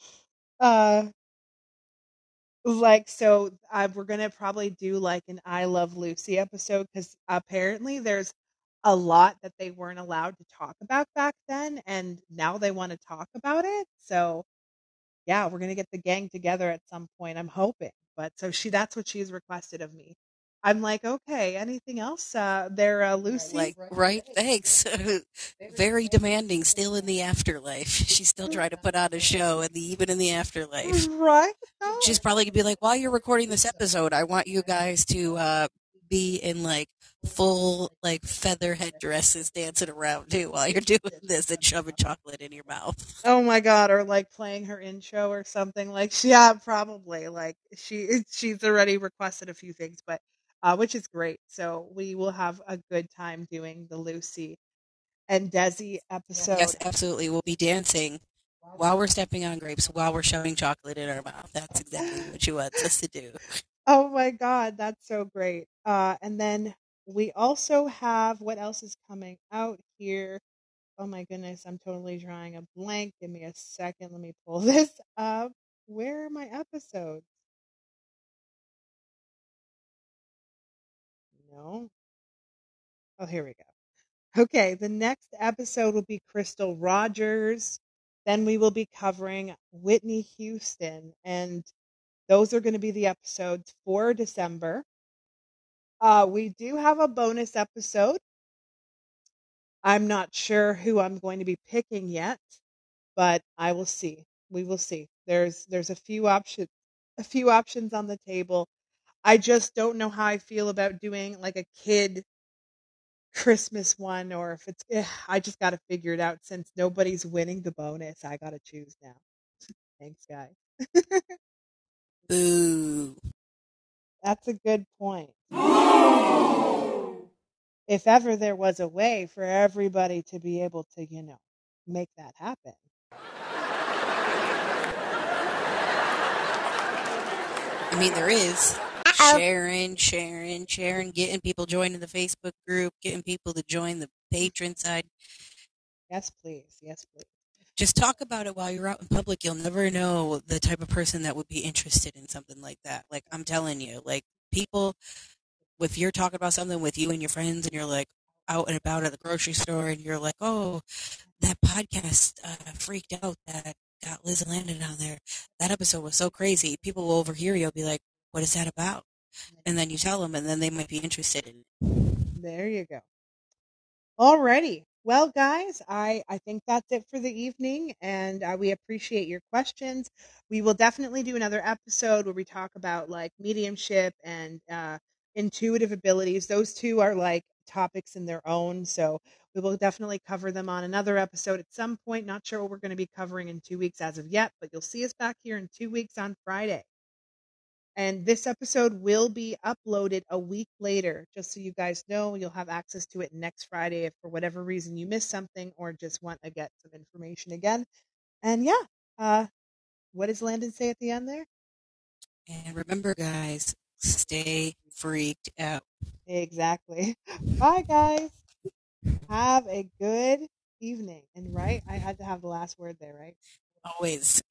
uh, like so we're gonna probably do like an i love lucy episode because apparently there's a lot that they weren't allowed to talk about back then and now they want to talk about it so yeah we're gonna get the gang together at some point i'm hoping but so she that's what she's requested of me I'm like, okay, anything else uh, there, uh, Lucy? Like, right, thanks. Very demanding, still in the afterlife. She's still trying to put on a show, and even in the afterlife. Right. She's probably going to be like, while you're recording this episode, I want you guys to uh, be in like full like feather head dresses dancing around too while you're doing this and shoving chocolate in your mouth. Oh my god, or like playing her intro or something like yeah, probably. Like she she's already requested a few things, but uh, which is great. So we will have a good time doing the Lucy and Desi episode. Yes, absolutely. We'll be dancing while we're stepping on grapes, while we're shoving chocolate in our mouth. That's exactly what she wants us to do. Oh my God, that's so great. Uh, and then we also have what else is coming out here? Oh my goodness, I'm totally drawing a blank. Give me a second. Let me pull this up. Where are my episodes? Oh, here we go. Okay, the next episode will be Crystal Rogers. Then we will be covering Whitney Houston, and those are going to be the episodes for December. Uh, we do have a bonus episode I'm not sure who I'm going to be picking yet, but I will see. We will see. There's there's a few options a few options on the table. I just don't know how I feel about doing like a kid Christmas one or if it's eh, I just got to figure it out since nobody's winning the bonus. I got to choose now. Thanks, guys. Boo. That's a good point. If ever there was a way for everybody to be able to, you know, make that happen. I mean, there is. Sharing, sharing, sharing, getting people joining the Facebook group, getting people to join the Patreon side. Yes, please. Yes, please. Just talk about it while you're out in public. You'll never know the type of person that would be interested in something like that. Like, I'm telling you, like, people, if you're talking about something with you and your friends and you're like out and about at the grocery store and you're like, oh, that podcast uh, freaked out that got Liz and Landen on there. That episode was so crazy. People will overhear you. will be like, what is that about? And then you tell them, and then they might be interested in it. There you go. Alrighty. Well, guys, I, I think that's it for the evening, and uh, we appreciate your questions. We will definitely do another episode where we talk about like mediumship and uh, intuitive abilities. Those two are like topics in their own, so we will definitely cover them on another episode at some point. Not sure what we're going to be covering in two weeks as of yet, but you'll see us back here in two weeks on Friday. And this episode will be uploaded a week later, just so you guys know. You'll have access to it next Friday if for whatever reason you missed something or just want to get some information again. And yeah, uh, what does Landen say at the end there? And remember, guys, stay freaked out. Exactly. Bye, guys. Have a good evening. And right, I had to have the last word there, right? Always.